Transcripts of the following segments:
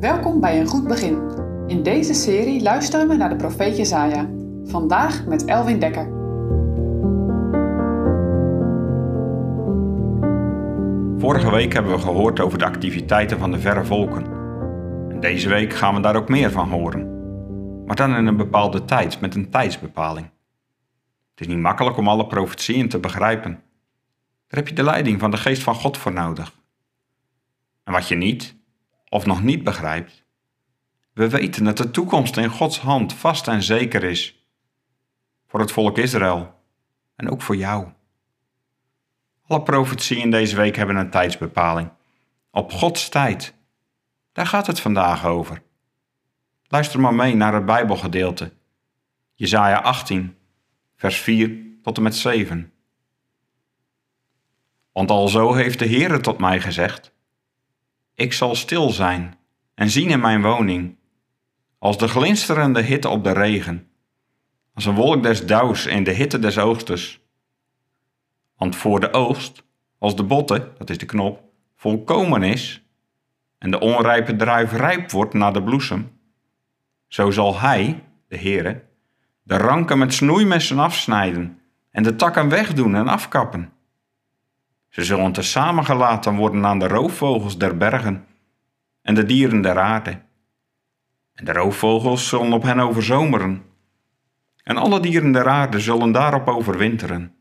Welkom bij een goed begin. In deze serie luisteren we naar de profeet Jesaja. Vandaag met Elwin Dekker. Vorige week hebben we gehoord over de activiteiten van de verre volken. En deze week gaan we daar ook meer van horen. Maar dan in een bepaalde tijd, met een tijdsbepaling. Het is niet makkelijk om alle profetieën te begrijpen. Daar heb je de leiding van de geest van God voor nodig. En wat je niet, of nog niet begrijpt, we weten dat de toekomst in Gods hand vast en zeker is. Voor het volk Israël en ook voor jou. Alle profetieën deze week hebben een tijdsbepaling. Op Gods tijd. Daar gaat het vandaag over. Luister maar mee naar het Bijbelgedeelte. Jesaja 18, vers 4 tot en met 7. Want alzo heeft de Heere tot mij gezegd: Ik zal stil zijn en zien in mijn woning, als de glinsterende hitte op de regen, als een wolk des dauws in de hitte des oogsters. Want voor de oogst, als de botte, dat is de knop, volkomen is en de onrijpe druif rijp wordt naar de bloesem, zo zal hij, de Heere, de ranken met snoeimessen afsnijden en de takken wegdoen en afkappen. Ze zullen te samengelaten worden aan de roofvogels der bergen en de dieren der aarde. En de roofvogels zullen op hen overzomeren. En alle dieren der aarde zullen daarop overwinteren.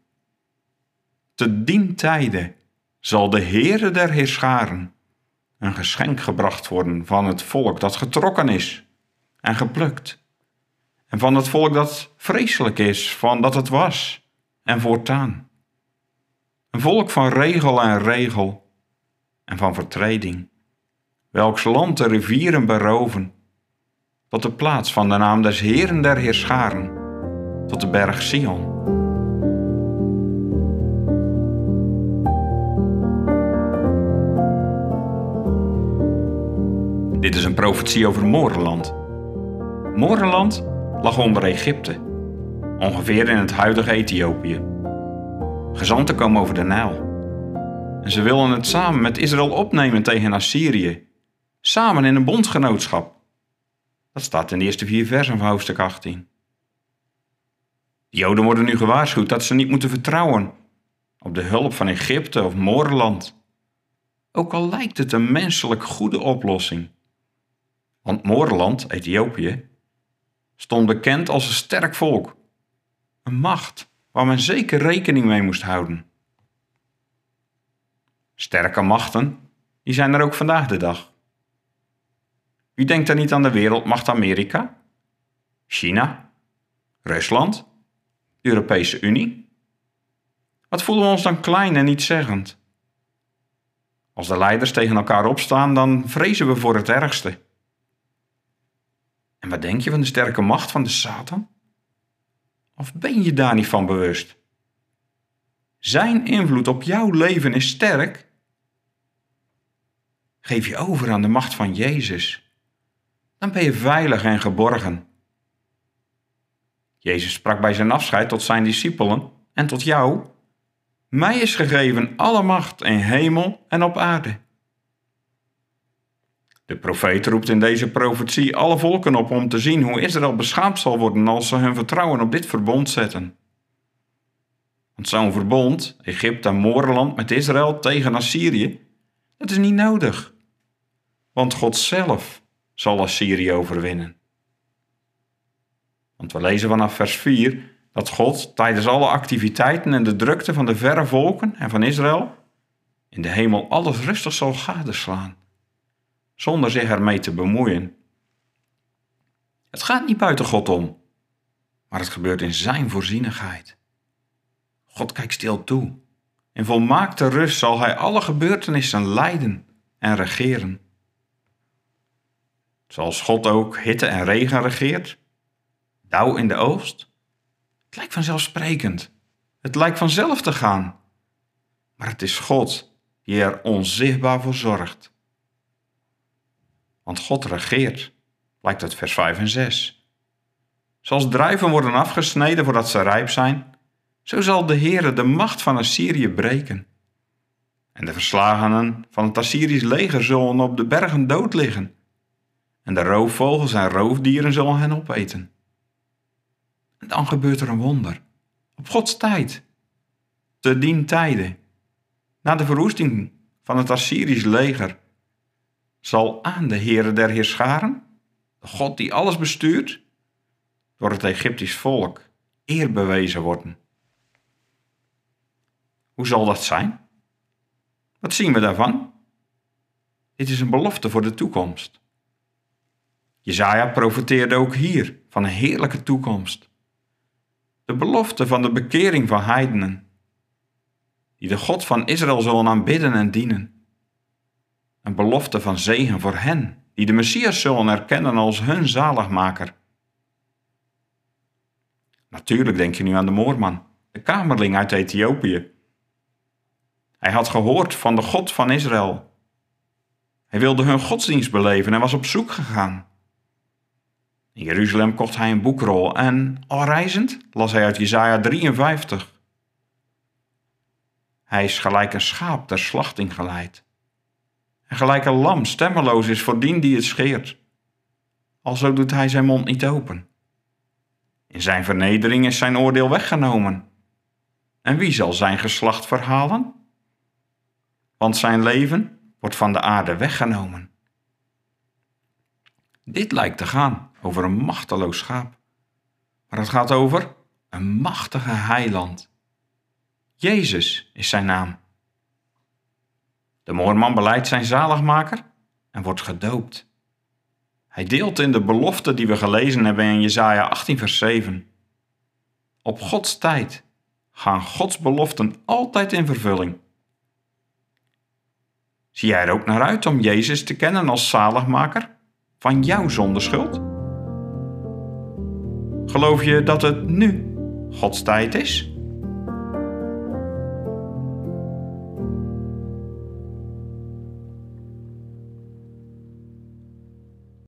Te dien tijde zal de Heere der Heerscharen een geschenk gebracht worden van het volk dat getrokken is en geplukt. En van het volk dat vreselijk is van dat het was en voortaan. Een volk van regel en regel en van vertreding, welks land de rivieren beroven, tot de plaats van de naam des Heeren der Heerscharen, tot de berg Sion. Dit is een profetie over Morenland. Morenland lag onder Egypte, ongeveer in het huidige Ethiopië. Gezanten komen over de Nijl. En ze willen het samen met Israël opnemen tegen Assyrië. Samen in een bondgenootschap. Dat staat in de eerste vier versen van hoofdstuk 18. De Joden worden nu gewaarschuwd dat ze niet moeten vertrouwen op de hulp van Egypte of Moorland. Ook al lijkt het een menselijk goede oplossing. Want Moorland, Ethiopië, stond bekend als een sterk volk. Een macht waar men zeker rekening mee moest houden. Sterke machten, die zijn er ook vandaag de dag. Wie denkt er niet aan de wereldmacht Amerika? China? Rusland? De Europese Unie? Wat voelen we ons dan klein en nietszeggend? Als de leiders tegen elkaar opstaan, dan vrezen we voor het ergste. En wat denk je van de sterke macht van de Satan? Of ben je daar niet van bewust? Zijn invloed op jouw leven is sterk. Geef je over aan de macht van Jezus. Dan ben je veilig en geborgen. Jezus sprak bij zijn afscheid tot zijn discipelen en tot jou. Mij is gegeven alle macht in hemel en op aarde. De profeet roept in deze profetie alle volken op om te zien hoe Israël beschaamd zal worden als ze hun vertrouwen op dit verbond zetten. Want zo'n verbond, Egypte en Moorland met Israël tegen Assyrië, dat is niet nodig. Want God zelf zal Assyrië overwinnen. Want we lezen vanaf vers 4 dat God tijdens alle activiteiten en de drukte van de verre volken en van Israël in de hemel alles rustig zal gadeslaan zonder zich ermee te bemoeien. Het gaat niet buiten God om, maar het gebeurt in Zijn voorzienigheid. God kijkt stil toe. In volmaakte rust zal Hij alle gebeurtenissen leiden en regeren. Zoals God ook hitte en regen regeert, dauw in de oost. Het lijkt vanzelfsprekend. Het lijkt vanzelf te gaan. Maar het is God die er onzichtbaar voor zorgt. Want God regeert, lijkt uit vers 5 en 6. Zoals druiven worden afgesneden voordat ze rijp zijn, zo zal de Heere de macht van Assyrië breken. En de verslagenen van het Assyrisch leger zullen op de bergen dood liggen. en de roofvogels en roofdieren zullen hen opeten. En dan gebeurt er een wonder. Op Gods tijd. Te dien tijden. Na de verwoesting van het Assyrisch leger zal aan de Heere der Heerscharen, de God die alles bestuurt, door het Egyptisch volk eer bewezen worden. Hoe zal dat zijn? Wat zien we daarvan? Dit is een belofte voor de toekomst. Jezaja profeteerde ook hier van een heerlijke toekomst. De belofte van de bekering van heidenen, die de God van Israël zullen aanbidden en dienen. Een belofte van zegen voor hen, die de Messias zullen erkennen als hun zaligmaker. Natuurlijk denk je nu aan de moorman, de kamerling uit Ethiopië. Hij had gehoord van de God van Israël. Hij wilde hun godsdienst beleven en was op zoek gegaan. In Jeruzalem kocht hij een boekrol en, al reizend, las hij uit Jesaja 53. Hij is gelijk een schaap ter slachting geleid. En gelijk een lam stemmeloos is voor dien die het scheert. Alzo doet hij zijn mond niet open. In zijn vernedering is zijn oordeel weggenomen. En wie zal zijn geslacht verhalen? Want zijn leven wordt van de aarde weggenomen. Dit lijkt te gaan over een machteloos schaap. Maar het gaat over een machtige heiland. Jezus is zijn naam. De moorman beleidt zijn zaligmaker en wordt gedoopt. Hij deelt in de belofte die we gelezen hebben in Jesaja 18 vers 7. Op Gods tijd gaan Gods beloften altijd in vervulling. Zie jij er ook naar uit om Jezus te kennen als zaligmaker van jouw zondeschuld? Geloof je dat het nu Gods tijd is?